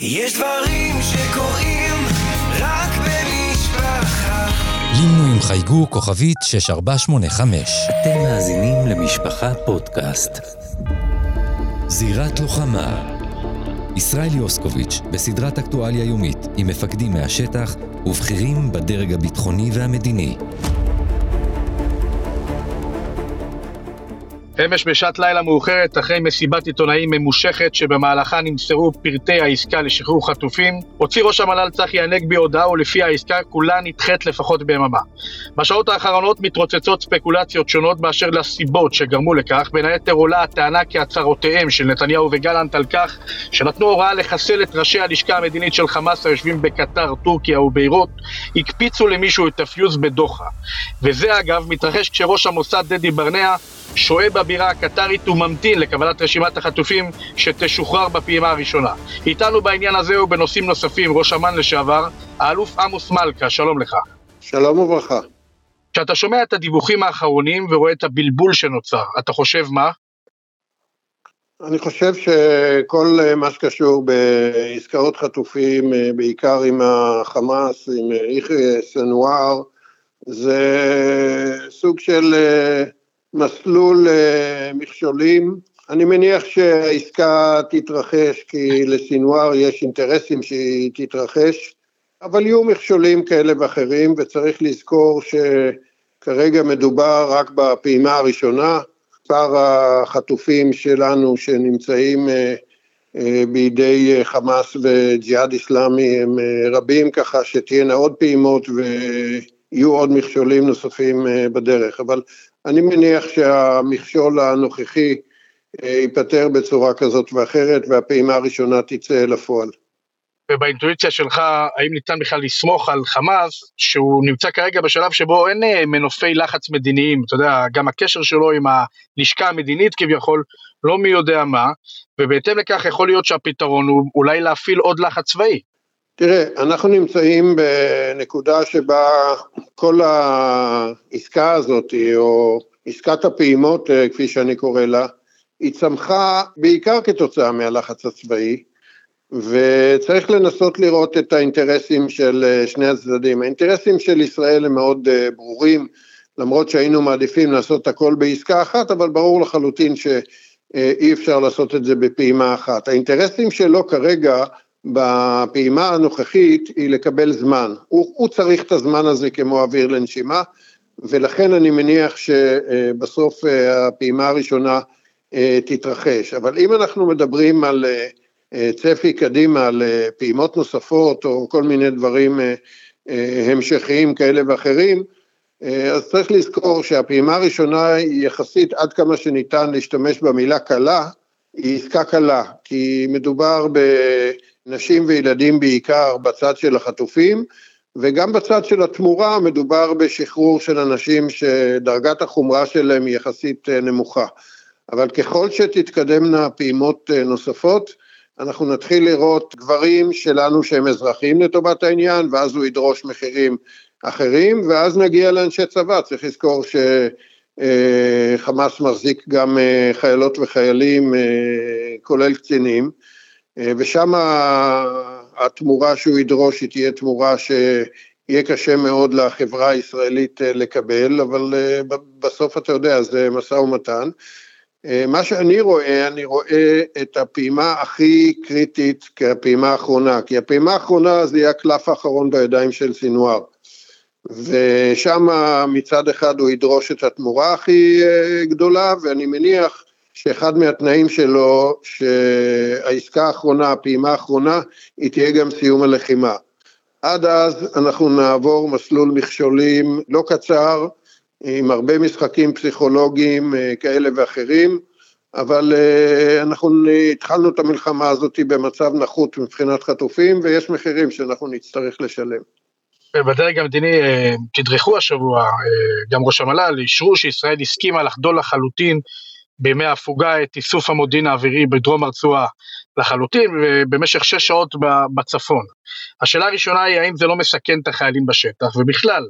יש דברים שקורים רק במשפחה. לימנו עם חייגו כוכבית 6485. אתם מאזינים למשפחה פודקאסט. זירת לוחמה ישראל יוסקוביץ' בסדרת אקטואליה יומית עם מפקדים מהשטח ובכירים בדרג הביטחוני והמדיני. אמש בשעת לילה מאוחרת, אחרי מסיבת עיתונאים ממושכת שבמהלכה נמסרו פרטי העסקה לשחרור חטופים, הוציא ראש המל"ל צחי הנגבי הודעה ולפיה העסקה כולה נדחית לפחות ביממה. בשעות האחרונות מתרוצצות ספקולציות שונות באשר לסיבות שגרמו לכך, בין היתר עולה הטענה כי הצהרותיהם של נתניהו וגלנט על כך שנתנו הוראה לחסל את ראשי הלשכה המדינית של חמאס היושבים בקטר, טורקיה וביירות, הקפיצו למישהו את הפיוז בדוחה. וזה אגב מתרחש כשראש המוסד דדי ברנע שוהה בבירה הקטרית וממתין לקבלת רשימת החטופים שתשוחרר בפעימה הראשונה. איתנו בעניין הזה ובנושאים נוספים ראש אמ"ן לשעבר, האלוף עמוס מלכה, שלום לך. שלום וברכה. כשאתה שומע את הדיווחים האחרונים ורואה את הבלבול שנוצר, אתה חושב מה? אני חושב שכל מה שקשור בעסקאות חטופים, בעיקר עם החמאס, עם יחיא סנואר, זה סוג של מסלול מכשולים. אני מניח שהעסקה תתרחש כי לסינואר יש אינטרסים שהיא תתרחש, אבל יהיו מכשולים כאלה ואחרים וצריך לזכור שכרגע מדובר רק בפעימה הראשונה, מספר החטופים שלנו שנמצאים בידי חמאס וג'יהאד איסלאמי הם רבים ככה שתהיינה עוד פעימות ויהיו עוד מכשולים נוספים בדרך, אבל אני מניח שהמכשול הנוכחי ייפתר בצורה כזאת ואחרת והפעימה הראשונה תצא לפועל. ובאינטואיציה שלך, האם ניתן בכלל לסמוך על חמאס, שהוא נמצא כרגע בשלב שבו אין מנופי לחץ מדיניים, אתה יודע, גם הקשר שלו עם הלשכה המדינית כביכול, לא מי יודע מה, ובהתאם לכך יכול להיות שהפתרון הוא אולי להפעיל עוד לחץ צבאי. תראה, אנחנו נמצאים בנקודה שבה כל העסקה הזאת, או עסקת הפעימות, כפי שאני קורא לה, היא צמחה בעיקר כתוצאה מהלחץ הצבאי, וצריך לנסות לראות את האינטרסים של שני הצדדים. האינטרסים של ישראל הם מאוד ברורים, למרות שהיינו מעדיפים לעשות הכל בעסקה אחת, אבל ברור לחלוטין שאי אפשר לעשות את זה בפעימה אחת. האינטרסים שלו כרגע, בפעימה הנוכחית היא לקבל זמן, הוא, הוא צריך את הזמן הזה כמו אוויר לנשימה, ולכן אני מניח שבסוף הפעימה הראשונה תתרחש, אבל אם אנחנו מדברים על צפי קדימה, על פעימות נוספות או כל מיני דברים המשכיים כאלה ואחרים, אז צריך לזכור שהפעימה הראשונה היא יחסית עד כמה שניתן להשתמש במילה קלה, היא עסקה קלה, כי מדובר ב... נשים וילדים בעיקר בצד של החטופים, וגם בצד של התמורה מדובר בשחרור של אנשים שדרגת החומרה שלהם היא יחסית נמוכה. אבל ככל שתתקדמנה פעימות נוספות, אנחנו נתחיל לראות גברים שלנו שהם אזרחים לטובת העניין, ואז הוא ידרוש מחירים אחרים, ואז נגיע לאנשי צבא, צריך לזכור שחמאס מחזיק גם חיילות וחיילים, כולל קצינים, ושם התמורה שהוא ידרוש היא תהיה תמורה שיהיה קשה מאוד לחברה הישראלית לקבל, אבל בסוף אתה יודע, זה משא ומתן. מה שאני רואה, אני רואה את הפעימה הכי קריטית כהפעימה האחרונה, כי הפעימה האחרונה זה יהיה הקלף האחרון בידיים של סינואר. ושם מצד אחד הוא ידרוש את התמורה הכי גדולה, ואני מניח שאחד מהתנאים שלו, שהעסקה האחרונה, הפעימה האחרונה, היא תהיה גם סיום הלחימה. עד אז אנחנו נעבור מסלול מכשולים לא קצר, עם הרבה משחקים פסיכולוגיים כאלה ואחרים, אבל אנחנו התחלנו את המלחמה הזאת במצב נחות מבחינת חטופים, ויש מחירים שאנחנו נצטרך לשלם. בדרג המדיני תדרכו השבוע, גם ראש המל"ל, אישרו שישראל הסכימה לחדול לחלוטין בימי ההפוגה את איסוף המודיעין האווירי בדרום הרצועה לחלוטין, ובמשך שש שעות בצפון. השאלה הראשונה היא האם זה לא מסכן את החיילים בשטח, ובכלל,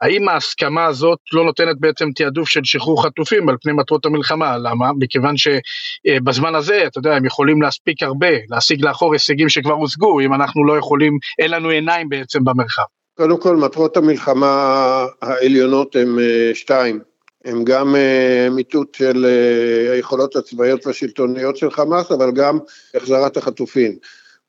האם ההסכמה הזאת לא נותנת בעצם תעדוף של שחרור חטופים על פני מטרות המלחמה? למה? מכיוון שבזמן הזה, אתה יודע, הם יכולים להספיק הרבה, להשיג לאחור הישגים שכבר הושגו, אם אנחנו לא יכולים, אין לנו עיניים בעצם במרחב. קודם כל, מטרות המלחמה העליונות הן אה, שתיים. הם גם uh, מיטוט של uh, היכולות הצבאיות והשלטוניות של חמאס, אבל גם החזרת החטופים.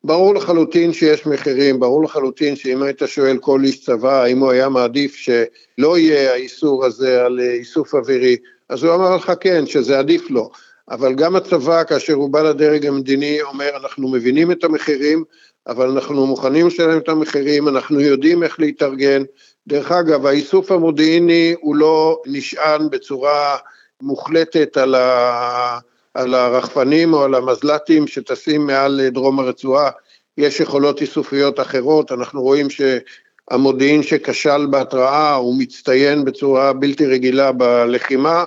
ברור לחלוטין שיש מחירים, ברור לחלוטין שאם היית שואל כל איש צבא, האם הוא היה מעדיף שלא יהיה האיסור הזה על אה, איסוף אווירי, אז הוא אמר לך כן, שזה עדיף לו. אבל גם הצבא, כאשר הוא בא לדרג המדיני, אומר, אנחנו מבינים את המחירים, אבל אנחנו מוכנים לשלם את המחירים, אנחנו יודעים איך להתארגן. דרך אגב, האיסוף המודיעיני הוא לא נשען בצורה מוחלטת על ה... על הרחפנים או על המזל"טים שטסים מעל דרום הרצועה, יש יכולות איסופיות אחרות, אנחנו רואים שהמודיעין שכשל בהתראה הוא מצטיין בצורה בלתי רגילה בלחימה,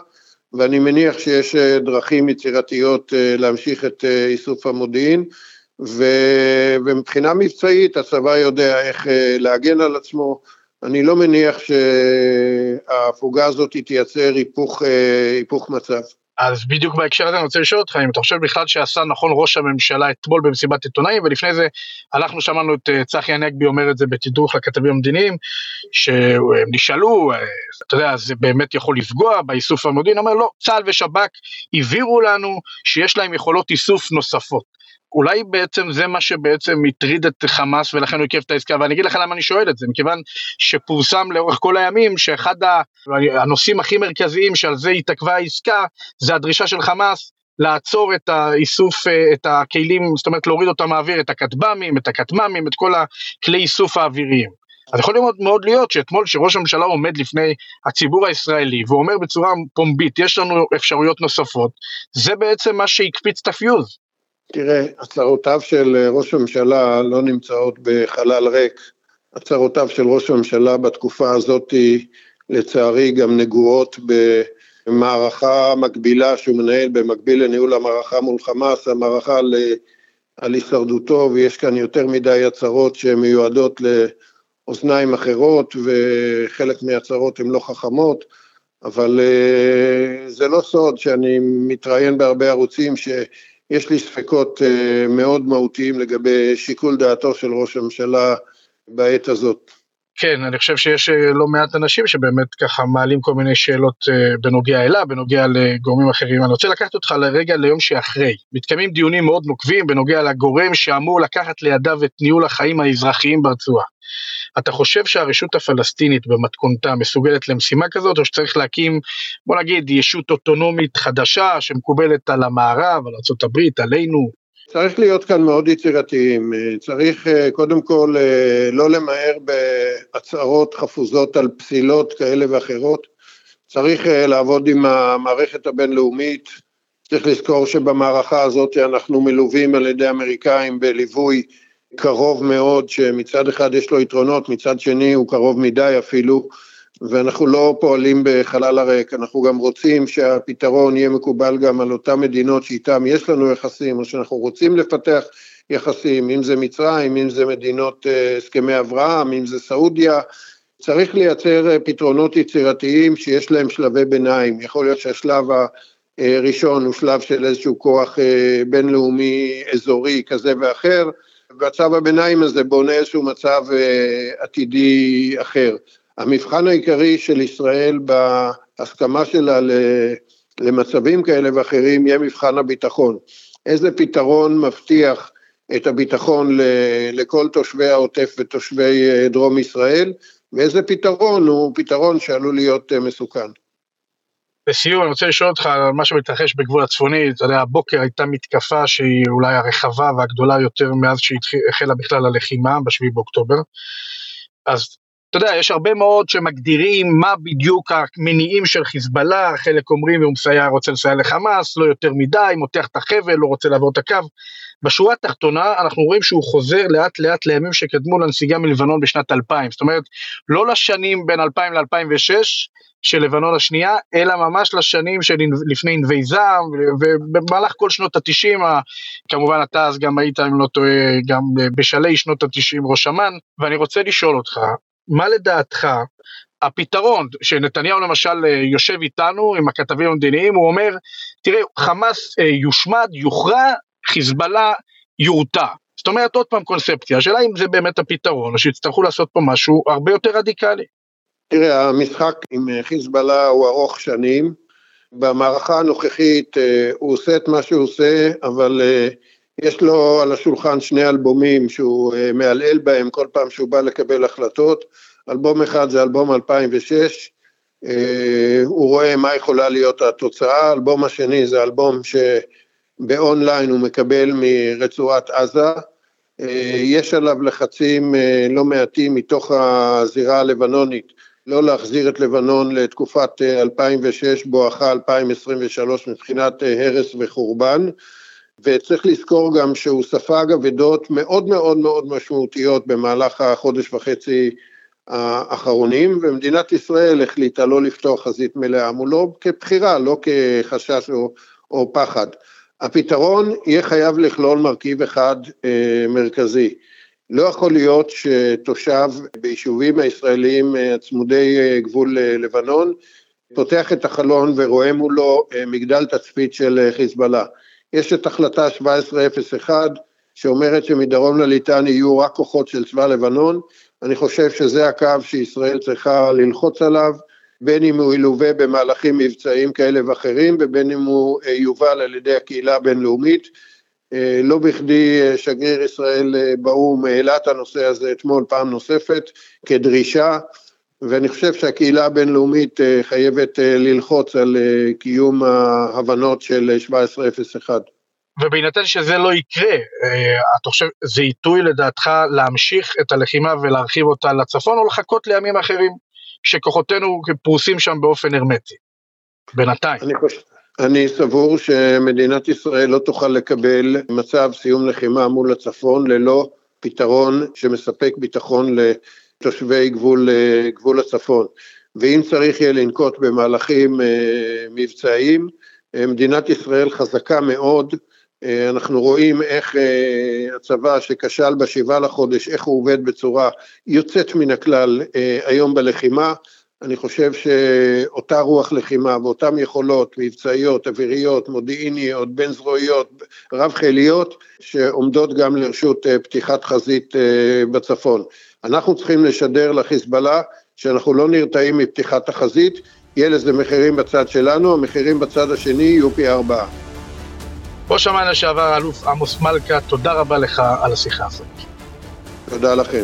ואני מניח שיש דרכים יצירתיות אה, להמשיך את אה, איסוף המודיעין, ו... ומבחינה מבצעית הצבא יודע איך להגן על עצמו, אני לא מניח שההפוגה הזאת תייצר היפוך, היפוך מצב. אז בדיוק בהקשר הזה אני רוצה לשאול אותך אם אתה חושב בכלל שעשה נכון ראש הממשלה אתמול במסיבת עיתונאים ולפני זה אנחנו שמענו את אה, צחי הנגבי אומר את זה בתדרוך לכתבים המדיניים שהם נשאלו אה, אתה יודע זה באמת יכול לפגוע באיסוף המודיעין? אומר לא צה"ל ושב"כ הבהירו לנו שיש להם יכולות איסוף נוספות אולי בעצם זה מה שבעצם הטריד את חמאס ולכן הוא עיכב את העסקה, ואני אגיד לך למה אני שואל את זה, מכיוון שפורסם לאורך כל הימים שאחד הנושאים הכי מרכזיים שעל זה התעכבה העסקה, זה הדרישה של חמאס לעצור את האיסוף, אה, את הכלים, זאת אומרת להוריד אותם מהאוויר, את הכטב"מים, את הכטמ"מים, את כל הכלי איסוף האוויריים. אז יכול מאוד, מאוד להיות שאתמול שראש הממשלה עומד לפני הציבור הישראלי והוא אומר בצורה פומבית יש לנו אפשרויות נוספות, זה בעצם מה שהקפיץ את הפיוז. תראה, הצהרותיו של אה, ראש הממשלה לא נמצאות בחלל ריק. הצהרותיו של ראש הממשלה בתקופה הזאת, לצערי, גם נגועות במערכה מקבילה שהוא מנהל במקביל לניהול המערכה מול חמאס, המערכה על, על הישרדותו, ויש כאן יותר מדי הצהרות שמיועדות לאוזניים אחרות, וחלק מהצהרות הן לא חכמות. אבל אה, זה לא סוד שאני מתראיין בהרבה ערוצים ש... יש לי ספקות אה, מאוד מהותיים לגבי שיקול דעתו של ראש הממשלה בעת הזאת. כן, אני חושב שיש אה, לא מעט אנשים שבאמת ככה מעלים כל מיני שאלות אה, בנוגע אליו, בנוגע לגורמים אחרים. אני רוצה לקחת אותך לרגע ליום שאחרי. מתקיימים דיונים מאוד נוקבים בנוגע לגורם שאמור לקחת לידיו את ניהול החיים האזרחיים ברצועה. אתה חושב שהרשות הפלסטינית במתכונתה מסוגלת למשימה כזאת, או שצריך להקים, בוא נגיד, ישות אוטונומית חדשה שמקובלת על המערב, על ארה"ב, עלינו? צריך להיות כאן מאוד יצירתיים, צריך אה, קודם כל אה, לא למהר בהצהרות חפוזות על פסילות כאלה ואחרות, צריך אה, לעבוד עם המערכת הבינלאומית, צריך לזכור שבמערכה הזאת אנחנו מלווים על ידי אמריקאים בליווי קרוב מאוד, שמצד אחד יש לו יתרונות, מצד שני הוא קרוב מדי אפילו, ואנחנו לא פועלים בחלל הריק, אנחנו גם רוצים שהפתרון יהיה מקובל גם על אותן מדינות שאיתן יש לנו יחסים, או שאנחנו רוצים לפתח יחסים, אם זה מצרים, אם זה מדינות אה, הסכמי אברהם, אם זה סעודיה, צריך לייצר אה, פתרונות יצירתיים שיש להם שלבי ביניים, יכול להיות שהשלב הראשון הוא שלב של איזשהו כוח אה, בינלאומי אזורי כזה ואחר, והצו הביניים הזה בונה איזשהו מצב עתידי אחר. המבחן העיקרי של ישראל בהסכמה שלה למצבים כאלה ואחרים יהיה מבחן הביטחון. איזה פתרון מבטיח את הביטחון לכל תושבי העוטף ותושבי אה, דרום ישראל, ואיזה פתרון הוא פתרון שעלול להיות אה, מסוכן. לסיום, אני רוצה לשאול אותך על מה שמתרחש בגבול הצפוני, אתה יודע, הבוקר הייתה מתקפה שהיא אולי הרחבה והגדולה יותר מאז שהחלה בכלל הלחימה, ב-7 באוקטובר. אז אתה יודע, יש הרבה מאוד שמגדירים מה בדיוק המניעים של חיזבאללה, חלק אומרים הוא מסייע, רוצה לסייע לחמאס, לא יותר מדי, מותח את החבל, לא רוצה לעבור את הקו. בשורה התחתונה אנחנו רואים שהוא חוזר לאט לאט לימים שקדמו לנסיגה מלבנון בשנת 2000, זאת אומרת לא לשנים בין 2000 ל-2006 של לבנון השנייה, אלא ממש לשנים של לפני ענבי זעם, ובמהלך כל שנות התשעים, כמובן אתה אז גם היית, אם לא טועה, גם בשלהי שנות התשעים ראש אמ"ן, ואני רוצה לשאול אותך, מה לדעתך הפתרון, שנתניהו למשל אה, יושב איתנו עם הכתבים המדיניים, הוא אומר, תראה, חמאס אה, יושמד, יוכרע, חיזבאללה יורתע. זאת אומרת, עוד פעם קונספציה, השאלה אם זה באמת הפתרון, או שיצטרכו לעשות פה משהו הרבה יותר רדיקלי. תראה, המשחק עם חיזבאללה הוא ארוך שנים. במערכה הנוכחית הוא עושה את מה שהוא עושה, אבל יש לו על השולחן שני אלבומים שהוא מעלעל בהם כל פעם שהוא בא לקבל החלטות. אלבום אחד זה אלבום 2006, אה, הוא רואה מה יכולה להיות התוצאה, האלבום השני זה אלבום שבאונליין הוא מקבל מרצועת עזה, אה, יש עליו לחצים אה, לא מעטים מתוך הזירה הלבנונית לא להחזיר את לבנון לתקופת 2006 בואכה 2023 מבחינת הרס וחורבן וצריך לזכור גם שהוא ספג אבדות מאוד מאוד מאוד משמעותיות במהלך החודש וחצי האחרונים, ומדינת ישראל החליטה לא לפתוח חזית מלאה מולו כבחירה, לא כחשש או, או פחד. הפתרון יהיה חייב לכלול מרכיב אחד אה, מרכזי. לא יכול להיות שתושב ביישובים הישראלים אה, צמודי אה, גבול אה, לבנון פותח את החלון ורואה מולו מגדל תצפית של חיזבאללה. יש את החלטה 1701 שאומרת שמדרום לליטני יהיו רק כוחות של צבא לבנון, אני חושב שזה הקו שישראל צריכה ללחוץ עליו, בין אם הוא ילווה במהלכים מבצעיים כאלה ואחרים, ובין אם הוא יובל על ידי הקהילה הבינלאומית. אה, לא בכדי אה, שגריר ישראל באו"ם העלה את הנושא הזה אתמול פעם נוספת כדרישה, ואני חושב שהקהילה הבינלאומית חייבת ללחוץ על קיום ההבנות של 1701. ובהינתן שזה לא יקרה, אה, אתה חושב, זה עיתוי לדעתך להמשיך את הלחימה ולהרחיב אותה לצפון, או לחכות לימים אחרים, שכוחותינו פרוסים שם באופן הרמטי, בינתיים? אני, חושב, אני סבור שמדינת ישראל לא תוכל לקבל מצב סיום לחימה מול הצפון ללא פתרון שמספק ביטחון לתושבי גבול, אה, גבול הצפון. ואם צריך יהיה לנקוט במהלכים אה, מבצעיים, מדינת ישראל חזקה מאוד, אה, אנחנו רואים איך אה, הצבא שכשל בשבעה לחודש, איך הוא עובד בצורה יוצאת מן הכלל אה, היום בלחימה. אני חושב שאותה רוח לחימה ואותן יכולות מבצעיות, אוויריות, מודיעיניות, בין זרועיות, רב חיליות, שעומדות גם לרשות פתיחת חזית בצפון. אנחנו צריכים לשדר לחיזבאללה שאנחנו לא נרתעים מפתיחת החזית, יהיה לזה מחירים בצד שלנו, המחירים בצד השני יהיו פי ארבעה. ראש אמ"ן לשעבר, האלוף עמוס מלכה, תודה רבה לך על השיחה הזאת. תודה לכם.